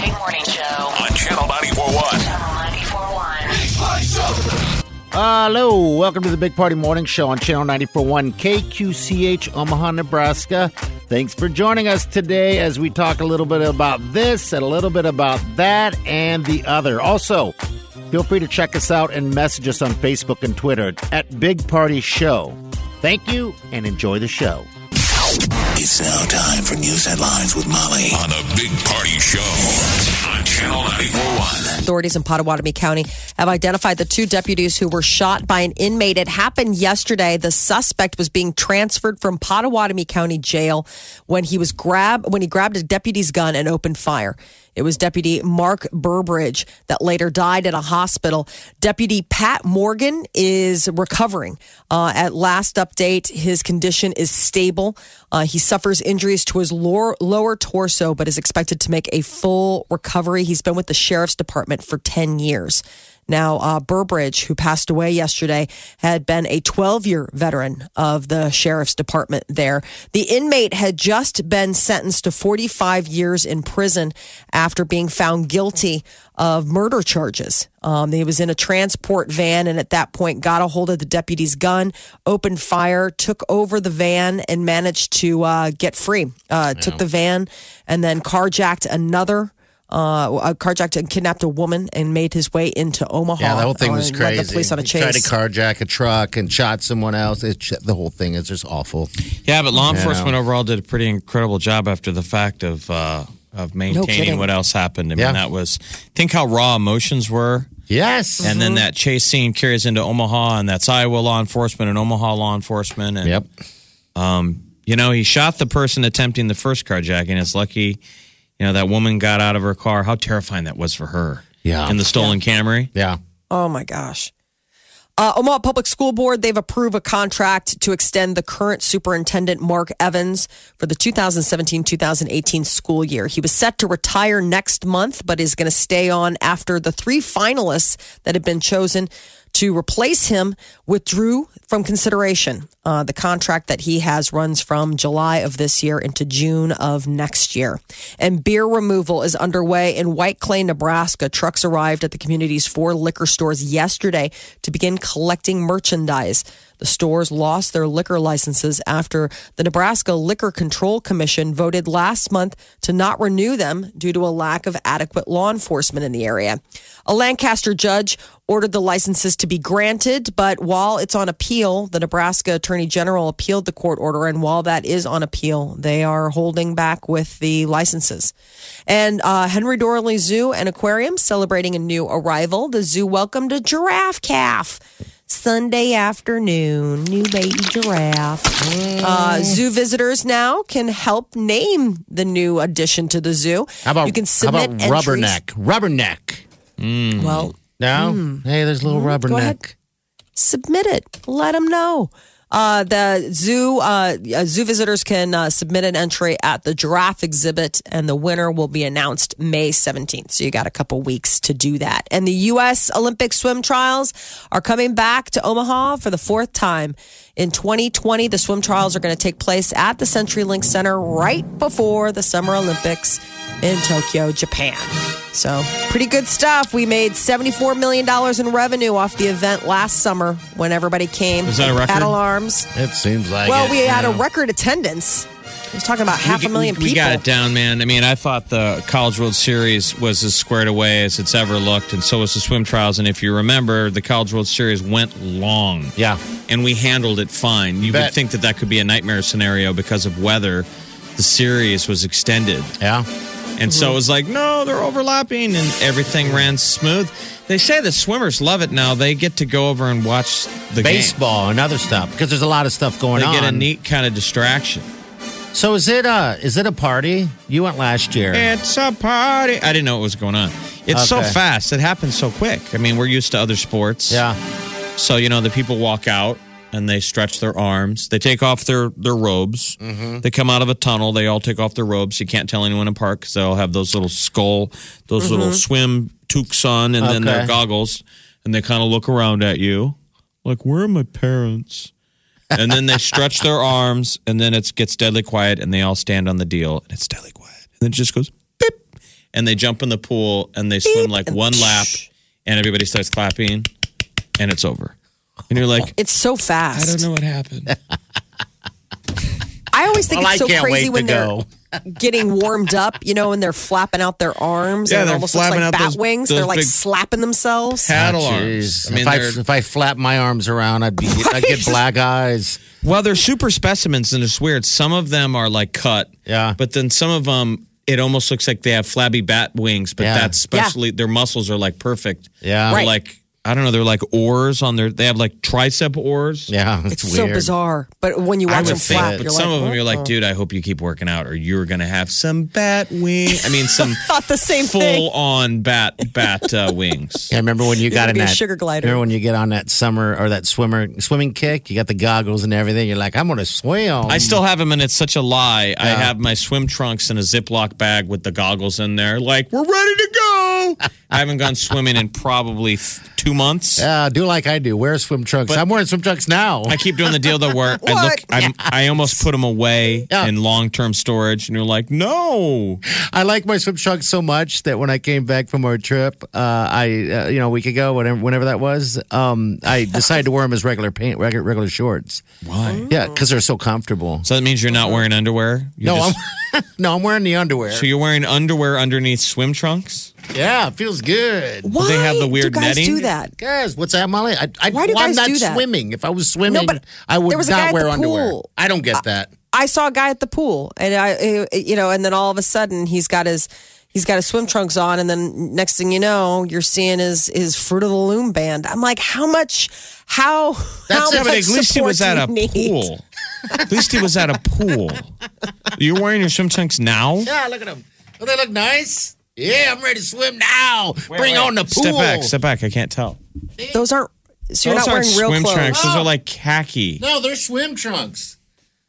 Party Morning Show on Channel 941. Channel 941. Hello, welcome to the Big Party Morning Show on Channel 941 KQCH, Omaha, Nebraska. Thanks for joining us today as we talk a little bit about this and a little bit about that and the other. Also, feel free to check us out and message us on Facebook and Twitter at Big Party Show. Thank you and enjoy the show. It's now time for news headlines with Molly on the Big Party Show on Channel 941. Authorities in Pottawattamie County have identified the two deputies who were shot by an inmate. It happened yesterday. The suspect was being transferred from Pottawattamie County Jail when he was grab when he grabbed a deputy's gun and opened fire. It was Deputy Mark Burbridge that later died at a hospital. Deputy Pat Morgan is recovering. Uh, at last update, his condition is stable. Uh, he suffers injuries to his lower, lower torso, but is expected to make a full recovery. He's been with the sheriff's department for 10 years. Now, uh, Burbridge, who passed away yesterday, had been a 12 year veteran of the sheriff's department there. The inmate had just been sentenced to 45 years in prison after being found guilty of murder charges. Um, he was in a transport van and at that point got a hold of the deputy's gun, opened fire, took over the van, and managed to uh, get free. Uh, Took the van and then carjacked another uh, carjacked and kidnapped a woman and made his way into Omaha. Yeah, the whole thing uh, was and crazy. The police on a He tried to carjack a truck and shot someone else. It's, the whole thing is just awful. Yeah, but law Yeah. enforcement overall did a pretty incredible job after the fact of uh, of maintaining kidding. what else happened. I mean, Yeah. that was think how raw emotions were, Yes. and Mm-hmm. then that chase scene carries into Omaha, and that's Iowa law enforcement and Omaha law enforcement. And Yep. Um, you know, he shot the person attempting the first carjacking. It's lucky, you know, that woman got out of her car. How terrifying that was for her. Yeah. in the stolen Camry. Yeah. Oh my gosh. Uh, Omaha Public School Board, they've approved a contract to extend the current superintendent, Mark Evans, for the 2017 2018 school year. He was set to retire next month, but is going to stay on after the three finalists that have been chosen to replace him withdrew from consideration. Uh, the contract that he has runs from July of this year into June of next year. And beer removal is underway in White Clay, Nebraska. Trucks arrived at the community's four liquor stores yesterday to begin collecting merchandise. The stores lost their liquor licenses after the Nebraska Liquor Control Commission voted last month to not renew them due to a lack of adequate law enforcement in the area. A Lancaster judge ordered the licenses to be granted, but while it's on appeal, the Nebraska Attorney General appealed the court order, and while that is on appeal, they are holding back with the licenses. And uh, Henry Doorly Zoo and Aquarium celebrating a new arrival. The zoo welcomed a giraffe calf. Sunday afternoon, new baby giraffe. Uh, zoo visitors now can help name the new addition to the zoo. How about, you can how submit about entries. rubberneck? Rubberneck. Well, No? Hey, there's a little ahead. rubberneck. Submit it. Let them know. Uh, the zoo uh, uh, zoo visitors can uh, submit an entry at the giraffe exhibit, and the winner will be announced May 17th. So you got a couple weeks to do that. And the U.S. Olympic swim trials are coming back to Omaha for the fourth time. In 2020, the swim trials are going to take place at the CenturyLink Center right before the Summer Olympics in Tokyo, Japan. So, pretty good stuff. We made $74 million in revenue off the event last summer when everybody came. Was that a record? Paddle arms. It seems like Well, it, we had a record attendance. I was talking about half we, a million we, we people. got it down, man. I mean, I thought the College World Series was as squared away as it's ever looked, and so was the swim trials. And if you remember, the College World Series went long. Yeah. and we handled it fine. You would think that that could be a nightmare scenario because of weather. The series was extended, Yeah. and so it was like, no, they're overlapping, and everything ran smooth. They say the swimmers love it now. They get to go over and watch the game. Baseball and other stuff because there's a lot of stuff going They on. get a neat kind of distraction. So is it uh is it a party? You went last year. It's a party. I didn't know what was going on. It's so fast. It happens so quick. I mean, we're used to other sports. yeah. So you know, the people walk out and they stretch their arms. They take off their their robes. Mm-hmm. They come out of a tunnel. They all take off their robes. You can't tell anyone apart because they all have those little skull, those little swim toques on, and then their Mm-hmm. Goggles. And they kind of look around at you, like, "Where are my parents?" And then they stretch their arms, and then it gets deadly quiet, and they all stand on the deal, and it's deadly quiet. And then it just goes beep, and they jump in the pool, and they swim like one lap, and everybody starts clapping, and it's over. And you're like, It's so fast. I don't know what happened. I always think Well, I it's so can't crazy wait when to they're go. Getting warmed up, you know, and they're flapping out their arms. Yeah, and it they're almost looks flapping like out bat those- wings. those they're like slapping themselves. Paddle Oh, arms. I mean, if I if I flap my arms around, I'd be I'd get black eyes. well, they're super specimens, and it's weird. Some of them are like cut, Yeah. but then some of them, it almost looks like they have flabby bat wings, but Yeah. that's especially their muscles are like perfect. Yeah. Right. like I don't know. They're like oars on their. They have like tricep oars. Yeah, it's, It's so bizarre. But when you watch would them think, flap, but you're some like, of them, you're like, dude, I hope you keep working out, or you're gonna have some bat wing. I mean, some thought the same full thing. on bat bat uh, wings. Yeah, I remember when you got gonna in a that sugar glider. Remember when you get on that summer or that swimmer swimming kick? You got the goggles and everything. You're like, I'm gonna swim. I still have them, and it's such a lie. I have my swim trunks in a Ziploc bag with the goggles in there. Like, we're ready to go. I haven't gone swimming in probably two months. Yeah, do like I do. Wear swim trunks. I'm wearing swim trunks now. I keep doing the deal though where I look, I almost put them away Yeah. in long term storage, and you're like, no. I like my swim trunks so much that when I came back from our trip, uh, I uh, you know a week ago, whatever, whenever that was, um, I decided to wear them as regular paint, regular, regular shorts. Why? Yeah, because they're so comfortable. So that means you're not wearing underwear. You're No, just- I'm no, I'm wearing the underwear. so you're wearing underwear underneath swim trunks. Yeah, it feels good. Why they have the weird do guys netting? do that? Guys, what's that, Molly? I, I, Why do well, I'm guys not do that? swimming. If I was swimming, but I would there was a guy not at wear the underwear. pool. I don't get that. I saw a guy at the pool, and I, you know, and then all of a sudden he's got his he's got his swim trunks on, and then next thing you know, you're seeing his his Fruit of the Loom band. I'm like, how much? How? how it, Yeah, much but at least he was at a need? pool. At least he was at a pool. You're wearing your swim trunks now? Yeah, look at them. Don't they look nice? Yeah, I'm ready to swim now. Bring on the pool. Step back, step back. I can't tell. Those aren't. So you're Those not aren't wearing real swim clothes. trunks. Those are like khaki. No, they're swim trunks.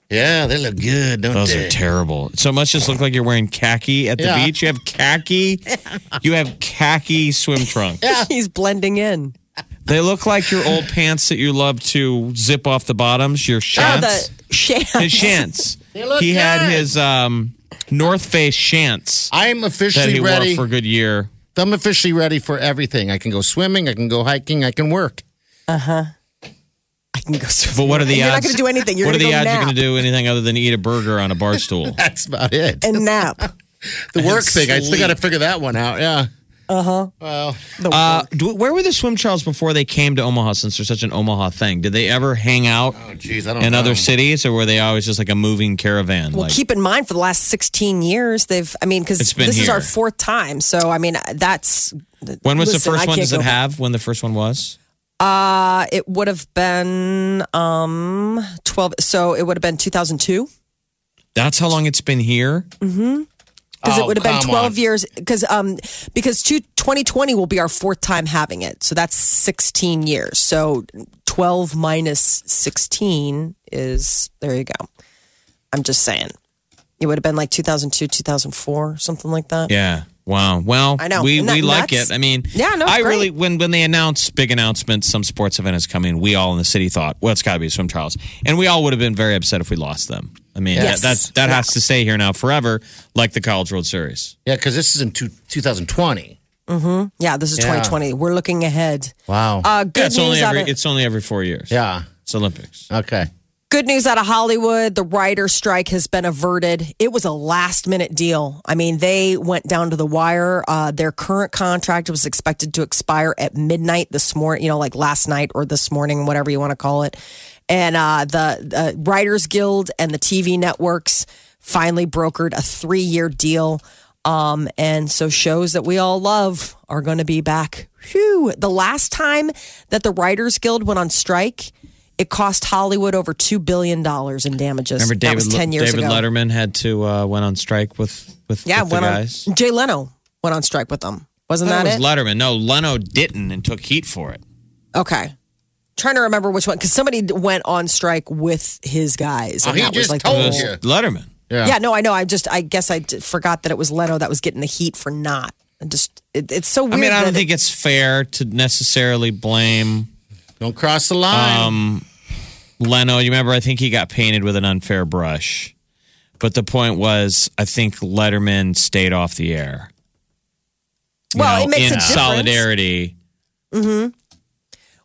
Yeah, they look good, don't they? Those they? are terrible. So much just look like you're wearing khaki at the Yeah. beach. You have khaki. You have khaki swim trunks. He's blending in. They look like your old pants that you love to zip off the bottoms. Your Oh, shants. the shants. his shants. They look he had good. his um, North Face shants I'm that officially he ready. wore for good year. I'm officially ready for everything. I can go swimming. I can go hiking. I can work. Uh huh. I can go. swim. But what are the odds? You're odds? not going to do anything. You're what are the to odds go you're going to do anything other than eat a burger on a bar stool? That's about it. and nap. the work thing, I still got to figure that one out. Yeah. Uh, do, where were the swim trials before they came to Omaha? Since they're such an Omaha thing, did they ever hang out Oh, jeez, I don't in know. other cities, or were they always just like a moving caravan? Well, like, keep in mind for the last 16 years, they've, I mean, because this is our fourth time. So, I mean, that's. when was listen, the I first one? Does it go- have when the first one was? Uh, it would have been um 12. So it would have been 2002 That's how long it's been here. Because Oh, it would have been 12 on. years because um because two, 2020 will be our fourth time having it. So that's 16 years. So 12 minus 16 is there you go. I'm just saying. It would have been like 2002, 2004, something like that. Yeah. Wow. Well, I know. we we like it. I mean, Yeah, no, I great. really when when they announced big announcements, some sports event is coming. We all in the city thought, well, it's got to be swim trials, and we all would have been very upset if we lost them. I mean, Yes. that that, that has to stay here now forever, like the College World Series. Yeah, because this is in two, 2020. Yeah, this is Yeah. 2020. We're looking ahead. Wow. Uh, good Yeah, it's news only every of, it's only every four years. yeah. it's Olympics. Okay. Good news out of Hollywood. The writer's strike has been averted. It was a last minute deal. I mean, they went down to the wire. Uh, their current contract was expected to expire at midnight this morning, you know, like last night or this morning, whatever you want to call it. And uh, the, the Writers Guild and the TV networks finally brokered a three year deal. Um, and so shows that we all love are going to be back. Whew. The last time that the Writers Guild went on strike, It cost Hollywood over two billion dollars in damages. Remember that David was ten years David ago. Letterman had to uh, went on strike with with, yeah, with went on. guys. Jay Leno went on strike with them. Wasn't that it was it? Letterman. No, Leno didn't and took heat for it. okay. Trying to remember which one because somebody went on strike with his guys. Oh, and he that was just like told the whole- was Letterman. Yeah. no, I know. I just, I guess I d- forgot that it was Leno that was getting the heat for not. I just, it, it's so weird. I mean, I don't that- think it's fair to necessarily blame Don't cross the line. um, Leno. You remember? I think he got painted with an unfair brush. But the point was, I think Letterman stayed off the air. You Well, know, it makes in a difference. solidarity.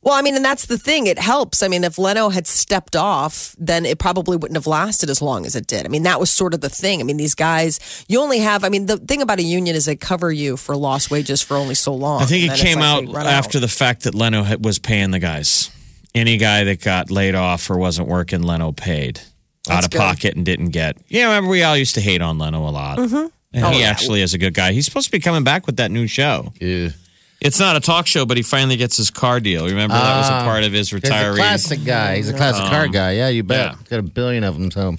Well, I mean, and that's the thing. It helps. I mean, if Leno had stepped off, then it probably wouldn't have lasted as long as it did. I mean, that was sort of the thing. I mean, these guys, you only have, I mean, the thing about a union is they cover you for lost wages for only so long. I think it came like out they run after the fact that Leno had- was paying the guys. Any guy that got laid off or wasn't working, Leno paid out of good. pocket and didn't get. Yeah, remember we all used to hate on Leno a lot. Mm-hmm. And Oh, he yeah. actually is a good guy. He's supposed to be coming back with that new show. Yeah. It's not a talk show, but he finally gets his car deal. Remember that was a part of his He's a retiree. classic guy. He's a classic car guy. Yeah, you bet. yeah. Got a billion of them. So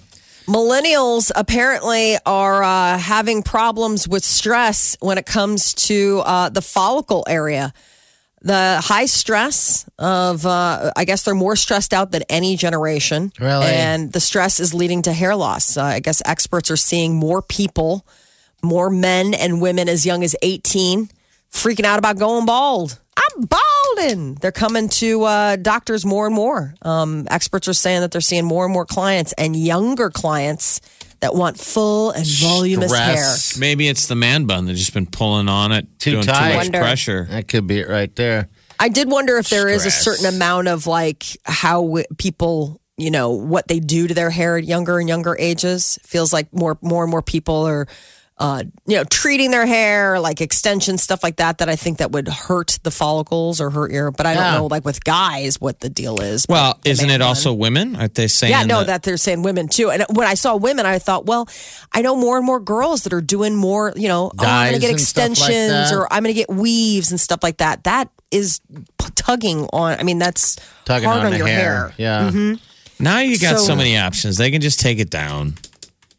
Millennials apparently are uh, having problems with stress when it comes to uh, the follicle area. The high stress of, uh, I guess they're more stressed out than any generation. Really? And the stress is leading to hair loss. Uh, I guess experts are seeing more people, more men and women as young as 18, freaking out about going bald. I'm balding. They're coming to uh, doctors more and more. Um, experts are saying that they're seeing more and more clients and younger clients that want full and voluminous Stress. hair. Maybe it's the man bun that's just been pulling on it, Too doing tight. too much Wonder. pressure. that could be it right there. I did wonder if there is a Stress. certain amount of like how w- people, you know, what they do to their hair at younger and younger ages. Feels like more, more and more people are, uh, you know, treating their hair like extensions, stuff like that. That I think that would hurt the follicles or hurt your. But I don't Yeah. know, like with guys, what the deal is. Well, isn't it also women? Aren't they saying? Yeah, no, that they're saying women too. And when I saw women, I thought, well, I know more and more girls that are doing more, you know, oh, I'm going to get stuff like extensions or I'm going to get weaves and stuff like that. That is p- tugging on, I mean, that's Tugging hard on, on, your hair. hair. Yeah. Now you got so, So- many options. They can just take it down.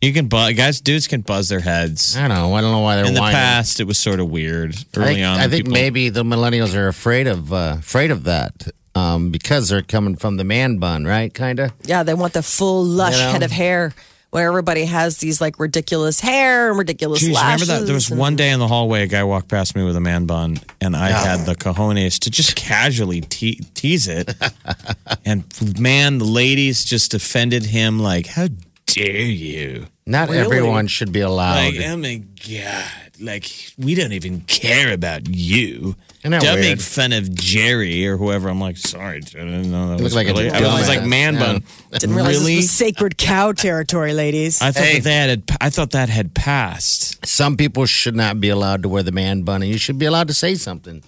You can buzz, guys, dudes can buzz their heads. I don't know. I don't know why they're In the whining. past, it was sort of weird. I Early think, on, I think people- maybe the millennials are afraid of uh, afraid of that um, because they're coming from the man bun, right? Kind of. Yeah, they want the full lush You know? head of hair where everybody has these like ridiculous hair and ridiculous Jeez, remember lashes. that? There was and- one day in the hallway, a guy walked past me with a man bun, and I had the cojones to just casually te- tease it. and man, the ladies just offended him like, "How dare you!" Not Really? everyone should be allowed. Like, oh my god! Like, we don't even care about you. Isn't don't weird? make fun of Jerry or whoever. I'm like, sorry, I didn't know that Looked was like a really. I was like, man Yeah. bun. Didn't realize really? this was sacred cow territory, ladies. I thought Hey. that they had. I thought that had passed. Some people should not be allowed to wear the man bun, and you should be allowed to say something.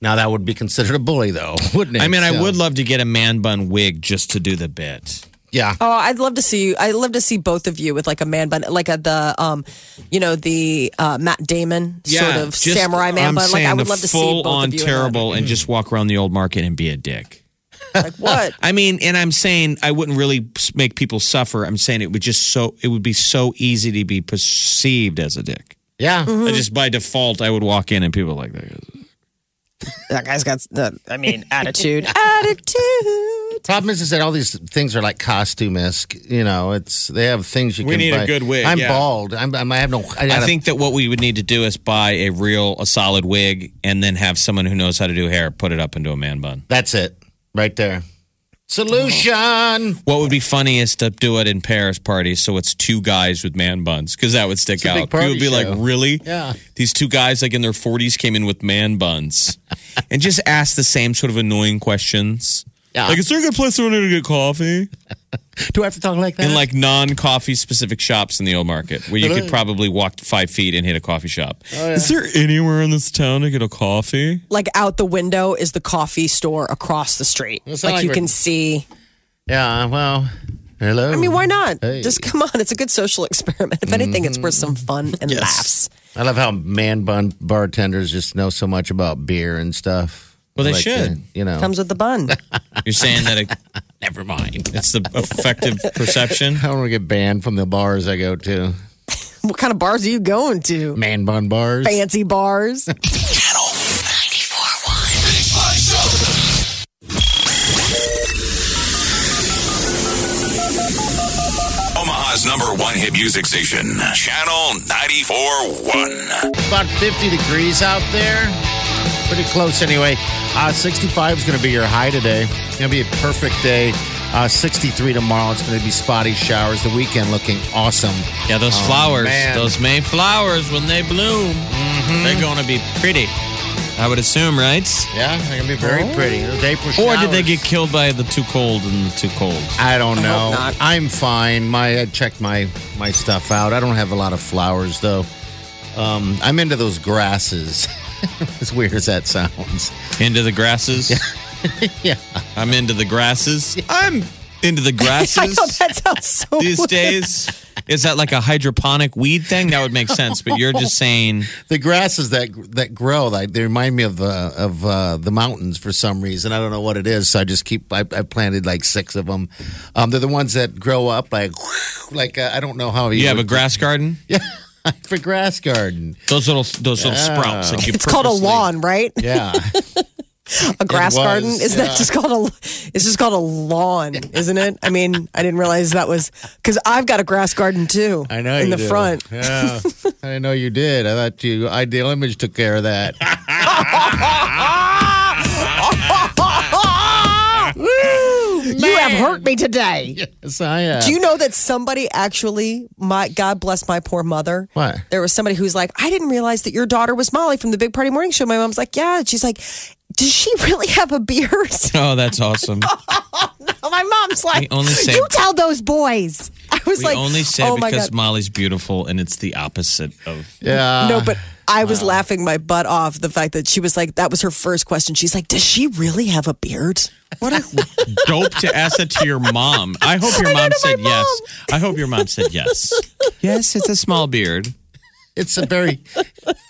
Now that would be considered a bully, though, wouldn't it? I mean, I would love to get a man bun wig just to do the bit. Yeah. Oh, I'd love to see you. I'd love to see both of you with like a man bun, like a the um, you know, the uh, Matt Damon sort of just- samurai man I'm bun. Like I saying would love to see full both on of you. in terrible and just walk around the old market and be a dick. Like what? I mean, and I'm saying I wouldn't really make people suffer. I'm saying it would just so it would be so easy to be perceived as a dick. Yeah. Mm-hmm. I just by default, I would walk in and people are like that. that guy's got the, I mean, attitude. attitude. Problem is, is that all these things are like costume esque. You know, it's they have things you We can. need a good wig, I'm yeah. bald. I'm, I'm. I have no. I, I gotta- think that what we would need to do is buy a real, a solid wig, and then have someone who knows how to do hair put it up into a man bun. that's it, right there. Solution. What would be funny is to do it in Paris parties, so it's two guys with man buns, because that would stick out. People would be party like, "Really? Yeah. These two guys, like in their forties, came in with man buns, and just ask the same sort of annoying questions. Yeah. Like, is there a good place around here to get coffee? Do I have to talk like that? In like non-coffee specific shops in the old market, where you could probably walk five feet and hit a coffee shop. Oh, Is there anywhere in this town to get a coffee? Like out the window is the coffee store across the street. Like, like you we're- can see. yeah. Well. Hello. I mean, why not? Hey. Just come on. It's a good social experiment. If anything, it's worth some fun and mm-hmm. Yes. laughs. I love how man bun bartenders just know so much about beer and stuff. Well, they Like, should. uh, you know. Comes with the bun. You're saying that it, Never mind. it's the effective perception. I don't want to get banned from the bars I go to. what kind of bars are you going to? Man bun bars. Fancy bars. Channel 94.1. Big Party Show. Omaha's number one hit music station. Channel 94.1. About 50 degrees out there. Pretty close anyway. Uh, 65 is going to be your high today. It's going to be a perfect day. Uh, 63 tomorrow. It's going to be spotty showers. The weekend looking awesome. Yeah, those Oh, flowers, man. those May flowers, when they bloom, they're going to be pretty. I would assume, right? Yeah, they're going to be very pretty. Those April showers. Or did they get killed by the too cold and the too cold? I don't know. not. I'm fine. My I checked my my stuff out. I don't have a lot of flowers though. Um, I'm into those grasses. as weird as that sounds. Into the grasses? Yeah. I'm into the grasses. I'm into the I grasses know that sounds so these weird. days. Is that like a hydroponic weed thing? That would make sense. But you're just saying, The grasses that that grow, like they remind me of uh, of uh, the mountains for some reason. I don't know what it is. So I just keep. I, I planted like six of them. Um, they're the ones that grow up like like uh, I don't know how you have a grass garden? Yeah, for grass garden. Those little those little sprouts. Like you It's called a purposely- lawn, right? Yeah, A grass was, garden. Is yeah. that just called a? It's just called a lawn, isn't it? I mean, I didn't realize that was because I've got a grass garden too. I know in you the do. front. Yeah, I know you did. I thought you Ideal Image took care of that. hurt me today. yes, I uh, Do you know that somebody actually, my God bless my poor mother. What? There was somebody who's like, I didn't realize that your daughter was Molly from the Big Party Morning Show. My mom's like, yeah. She's like, does she really have a beard? Oh, that's awesome. No, my mom's like, only say- you tell those boys. I was We like, only say oh because. Molly's beautiful and it's the opposite of. Yeah. No, but I was laughing my butt off the fact that she was like, that was her first question. She's like, does she really have a beard? What a dope to ask that to your mom. I hope your I mom to my said yes. I hope your mom said yes. Yes, it's a small beard. it's a very,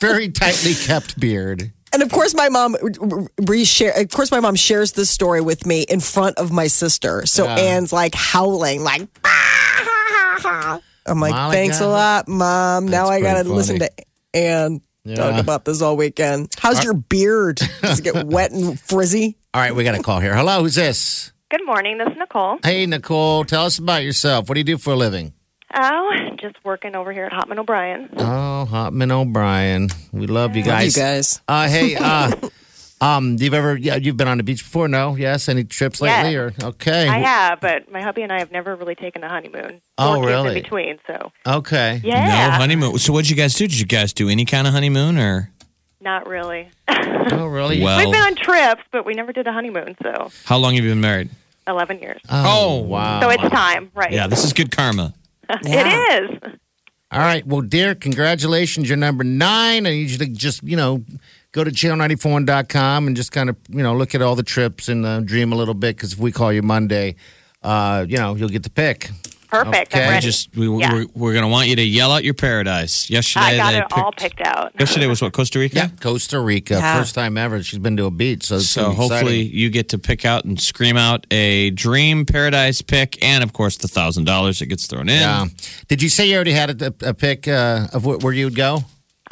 very tightly kept beard. And of course, my mom reshare. Of course, my mom shares this story with me in front of my sister. So Anne's like howling, like. Ah, I'm like, Molly thanks a lot, mom. now I got to pretty listen to Anne talk about this all weekend. How's your beard? Does it get wet and frizzy? All right, we got a call here. Hello, who's this? Good morning. This is Nicole. Hey, Nicole, tell us about yourself. What do you do for a living? Oh, just working over here at Hotman O'Brien. Oh, Hotman O'Brien. We love you Love guys. you guys. Uh, hey, uh, um, you've ever yeah, you've been on the beach before? No, yes. Any trips lately? Yes. Or okay, I have, but my hubby and I have never really taken a honeymoon. Oh, Or really? In between, so okay. yeah, No honeymoon. So what'd you guys do? Did you guys do any kind of honeymoon or? not really. Oh, really? Well, We've been on trips, but we never did a honeymoon. So how long have you been married? eleven years. Oh, wow. so it's time, right? Yeah, this is good karma. it is. All right. Well, dear, congratulations. You're number nine. I need you to just, you know, go to channel941.com and just kind of, you know, look at all the trips and uh, dream a little bit because if we call you Monday, uh, you know, you'll get the pick. Perfect. Okay. I'm We ready. just we, Yeah. we're, we're gonna want you to yell out your paradise. Yesterday I got they it all picked- picked out. Yesterday was what Costa Rica. Yeah. Costa Rica. Yeah. First time ever. She's been to a beach. So, So hopefully exciting. you get to pick out and scream out a dream paradise pick, and of course the thousand dollars that gets thrown in. Yeah. Did you say you already had a, a pick uh, of wh- where you would go?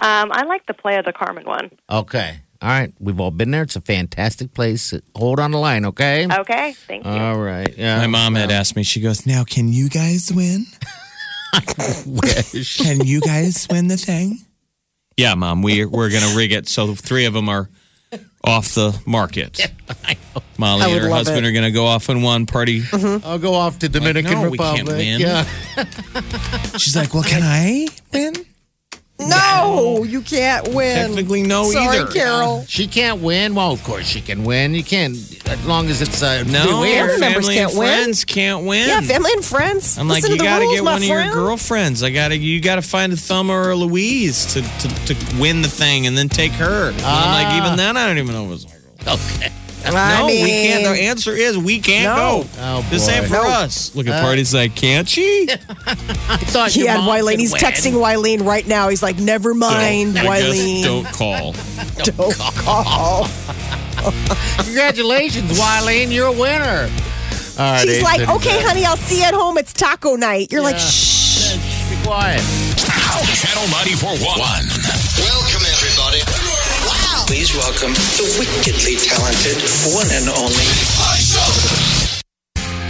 Um, I like the Playa del Carmen one. Okay. All right. We've all been there. It's a fantastic place. Hold on the line, okay? Okay, thank you. All right. Yeah. My mom had asked me. She goes, "Now, can you guys win? wish. Can you guys win the thing?" Yeah, mom. We we're gonna rig it so three of them are off the market. Molly and her husband it. are gonna go off in one party. I'll go off to Dominican no, we Republic. can't win. Yeah. She's like, "Well, can I win?" No, you can't win. Technically, no either. Sorry, either. Carol. She can't win. Well, of course she can win. You can't, as long as it's uh, No, weird. Family members can't win. friends can't win. Yeah, family and friends. I'm like, Listen you to the got to rules, get my one of your friend. girlfriends. I got to, you got to find a Thelma or a Louise to, to, to win the thing, and then take her. And I'm like, even then, I don't even know if it's my girl. Okay. I no, we can't. The answer is we can't No. go. Oh, this boy. ain't for No. us. Look at uh, parties like, can't she? I thought your mom Wileen. could He's win. texting Wileen right now. He's like, never mind, I guess Wileen. don't call. Don't call. Congratulations, Wileen. You're a winner. All right. She's like, okay, honey, I'll see you at home. It's taco night. You're like, Yeah. shh. Shh, Be quiet. Channel 94.1. Welcome, everybody. Please welcome the wickedly talented one and only.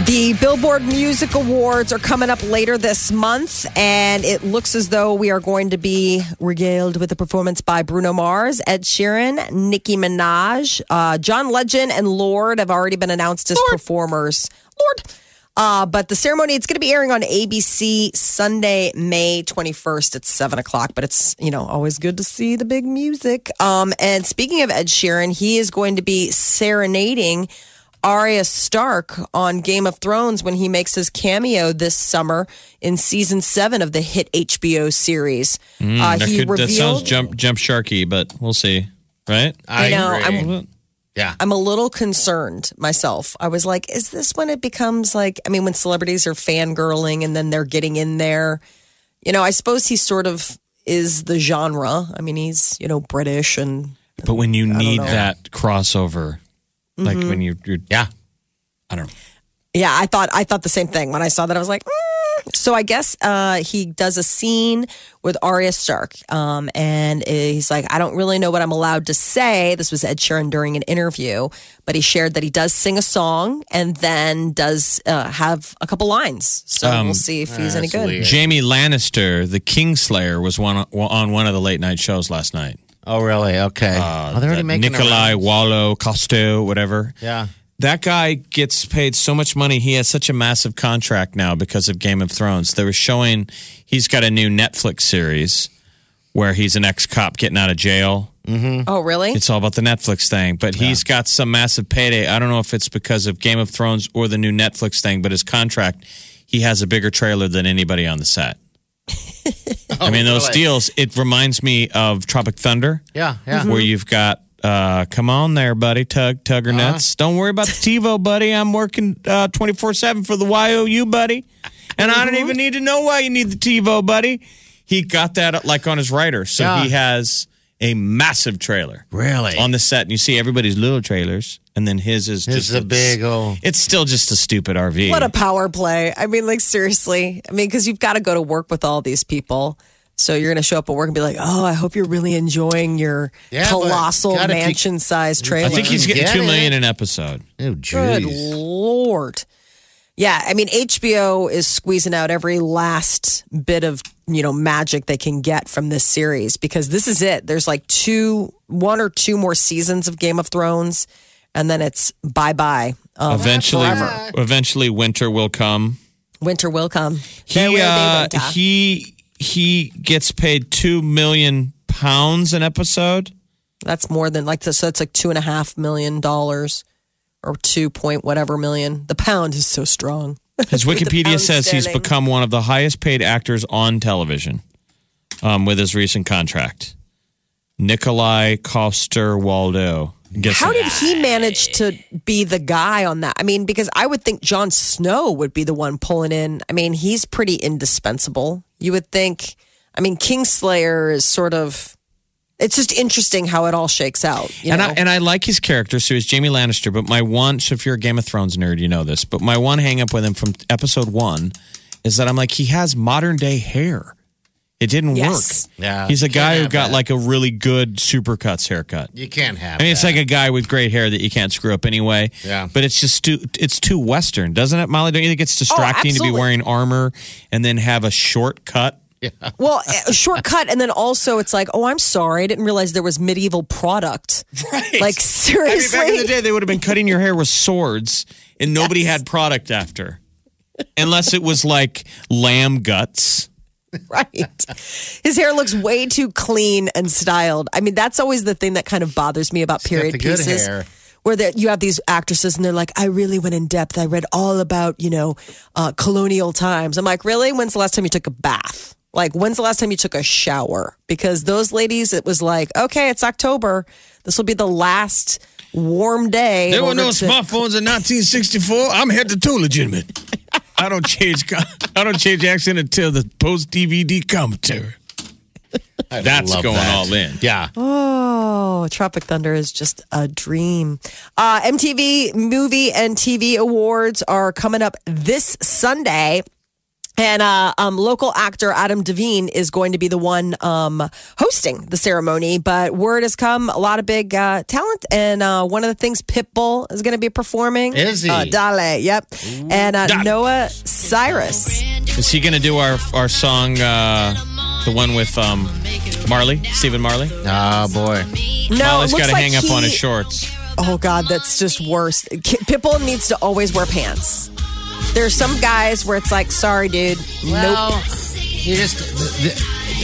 The Billboard Music Awards are coming up later this month, and it looks as though we are going to be regaled with a performance by Bruno Mars, Ed Sheeran, Nicki Minaj, uh, John Legend, and Lord have already been announced as performers. Lorde. Uh, but the ceremony, it's going to be airing on ABC Sunday, May 21st at 7 o'clock. But it's, you know, always good to see the big music. Um, and speaking of Ed Sheeran, he is going to be serenading Arya Stark on Game of Thrones when he makes his cameo this summer in season seven of the hit HBO series. uh, Mm, that, he could, that sounds jump jump sharky, but we'll see. Right? I, I know, agree. I'm- yeah. I'm a little concerned myself. I was like, is this when it becomes like, I mean, when celebrities are fangirling and then they're getting in there? You know, I suppose he sort of is the genre. I mean, he's, you know, British and But when you need that crossover, like Mm-hmm. when you're, you're, yeah. I don't know. Yeah, I thought I thought the same thing when I saw that. I was like, mm. so I guess uh, he does a scene with Arya Stark, um, and he's like, I don't really know what I'm allowed to say. This was Ed Sheeran during an interview, but he shared that he does sing a song and then does uh, have a couple lines. So Um, we'll see if he's any good. weird. Jaime Lannister, the Kingslayer, was one on one of the late night shows last night. Oh, really? Okay. oh, they're already making Nikolai around. Wallo Costo, whatever. Yeah. That guy gets paid so much money. He has such a massive contract now because of Game of Thrones. They were showing he's got a new Netflix series where he's an ex cop getting out of jail. Mm-hmm. Oh, really? It's all about the Netflix thing, but he's got some massive payday. I don't know if it's because of Game of Thrones or the new Netflix thing, but his contract, he has a bigger trailer than anybody on the set. I mean, oh, those really? deals, it reminds me of Tropic Thunder Yeah. Yeah. where mm-hmm. you've got uh come on there buddy tug tugger nuts don't worry about the tivo buddy i'm working uh 24-7 for the you buddy and i don't even need to know why you need the tivo buddy he got that like on his writer so Yeah. he has a massive trailer Really? on the set and you see everybody's little trailers and then his is This just is a big old. it's still just a stupid rv What a power play. I mean, like, seriously. I mean, because you've got to go to work with all these people. So you're going to show up at work and be like, oh, I hope you're really enjoying your Yeah, but colossal gotta keep- mansion sized trailer. i think he's getting Get two million it. an episode Oh, Good jeez. lord. Yeah, I mean HBO is squeezing out every last bit of, you know, magic they can get from this series because this is it. There's like two one or two more seasons of Game of Thrones and then it's bye-bye. Um, eventually forever. eventually winter will come winter will come. There he will be uh, winter. he he gets paid two million pounds an episode. That's more than like this. So that's like two and a half million dollars or two point whatever million. The pound is so strong. His Wikipedia says he's become one of the highest paid actors on television um, with his recent contract. Nikolai Coster Waldo. How did he manage to be the guy on that? I mean, because I would think Jon Snow would be the one pulling in. I mean, he's pretty indispensable. You would think. I mean, Kingslayer is sort of. It's just interesting how it all shakes out. You and know? I and I like his character, so he's Jaime Lannister. But my one, so if you're a Game of Thrones nerd, you know this. But my one hang up with him from episode one is that I'm like, he has modern day hair. It didn't Yes. work. Yeah, he's a guy who got that. like a really good supercuts haircut. You can't have. I mean, it's like a guy with great hair that you can't screw up anyway. Yeah. But it's just too it's too Western, doesn't it, Molly? Don't you think it's oh, distracting to be wearing armor and then have a short cut? Yeah. well, a shortcut, and then also it's like, oh, I'm sorry, I didn't realize there was medieval product. Right. Like I mean, seriously, back in the day, they would have been cutting your hair with swords, and nobody had product after, unless it was like lamb guts. right? His hair looks way too clean and styled. I mean, that's always the thing that kind of bothers me about period pieces. hair. Where that you have these actresses and they're like, I really went in depth. I read all about you know uh, colonial times. I'm like, really? When's the last time you took a bath? Like, when's the last time you took a shower? Because those ladies, it was like, okay, it's October. This will be the last warm day. There were no to- smartphones in 1964. I'm head to toe legitimate. I don't change. I don't change accent until the post DVD commentary. I That's love going that. all in. Yeah. Oh, Tropic Thunder is just a dream. Uh, MTV Movie and TV Awards are coming up this Sunday. And uh, um, local actor Adam Devine is going to be the one um, hosting the ceremony. But word has come a lot of big uh, talent. And uh, one of the things Pitbull is going to be performing. Is he? Uh, Dale, yep. And uh, Dale. Noah Cyrus. Is he going to do our our song, uh, the one with um, Marley, Stephen Marley? Oh, boy. No, Molly's it looks got to like hang up on his shorts. Oh God, that's just worse. Pitbull needs to always wear pants. There's some guys where it's like, sorry, dude, Well, nope, you just,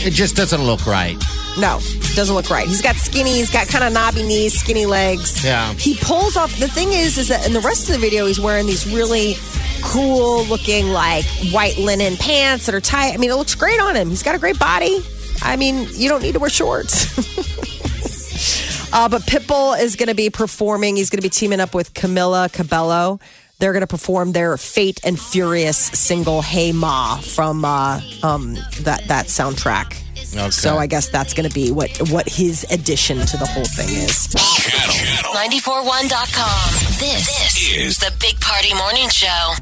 it just doesn't look right. no, doesn't look right. He's got skinny, he's got kind of knobby knees, skinny legs. Yeah. He pulls off. The thing is, is that in the rest of the video, he's wearing these really cool looking like white linen pants that are tight. I mean, it looks great on him. He's got a great body. I mean, you don't need to wear shorts. Uh, but Pitbull is going to be performing. He's going to be teaming up with Camila Cabello. They're going to perform their Fate and Furious single "Hey Ma" from uh, um, that that soundtrack. Okay. So I guess that's going to be what what his addition to the whole thing is. Channel, channel 941.com. This, this is is the Big Party Morning Show.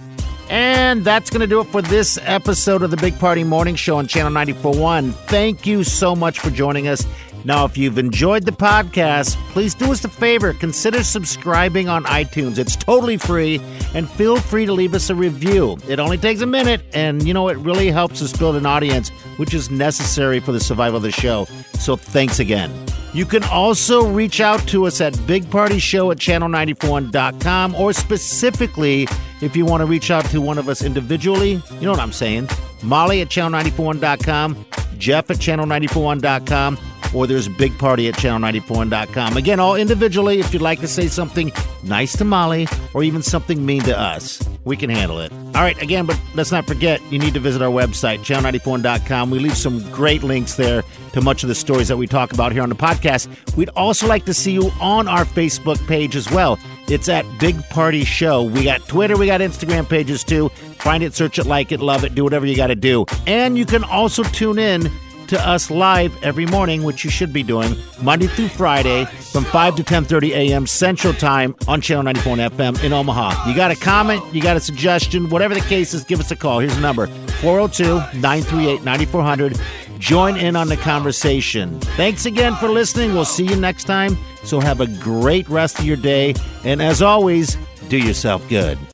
And that's going to do it for this episode of the Big Party Morning Show on Channel 941. Thank you so much for joining us. Now, if you've enjoyed the podcast, please do us a favor. Consider subscribing on iTunes. It's totally free, and feel free to leave us a review. It only takes a minute, and you know, it really helps us build an audience, which is necessary for the survival of the show. So, thanks again. You can also reach out to us at bigpartyshow at channel941.com or specifically if you want to reach out to one of us individually. You know what I'm saying. Molly at channel941.com, Jeff at channel941.com, or there's Big Party at channel941.com. Again, all individually if you'd like to say something nice to Molly or even something mean to us. We can handle it. All right, again, but let's not forget, you need to visit our website, channel94.com. We leave some great links there to much of the stories that we talk about here on the podcast. We'd also like to see you on our Facebook page as well. It's at Big Party Show. We got Twitter, we got Instagram pages too. Find it, search it, like it, love it, do whatever you got to do. And you can also tune in to us live every morning, which you should be doing Monday through Friday from 5 to 10:30 a.m. Central Time on Channel 94 FM in Omaha. You got a comment, you got a suggestion, whatever the case is, give us a call. Here's the number: 402-938-9400. Join in on the conversation. Thanks again for listening. We'll see you next time. So have a great rest of your day, and as always, do yourself good.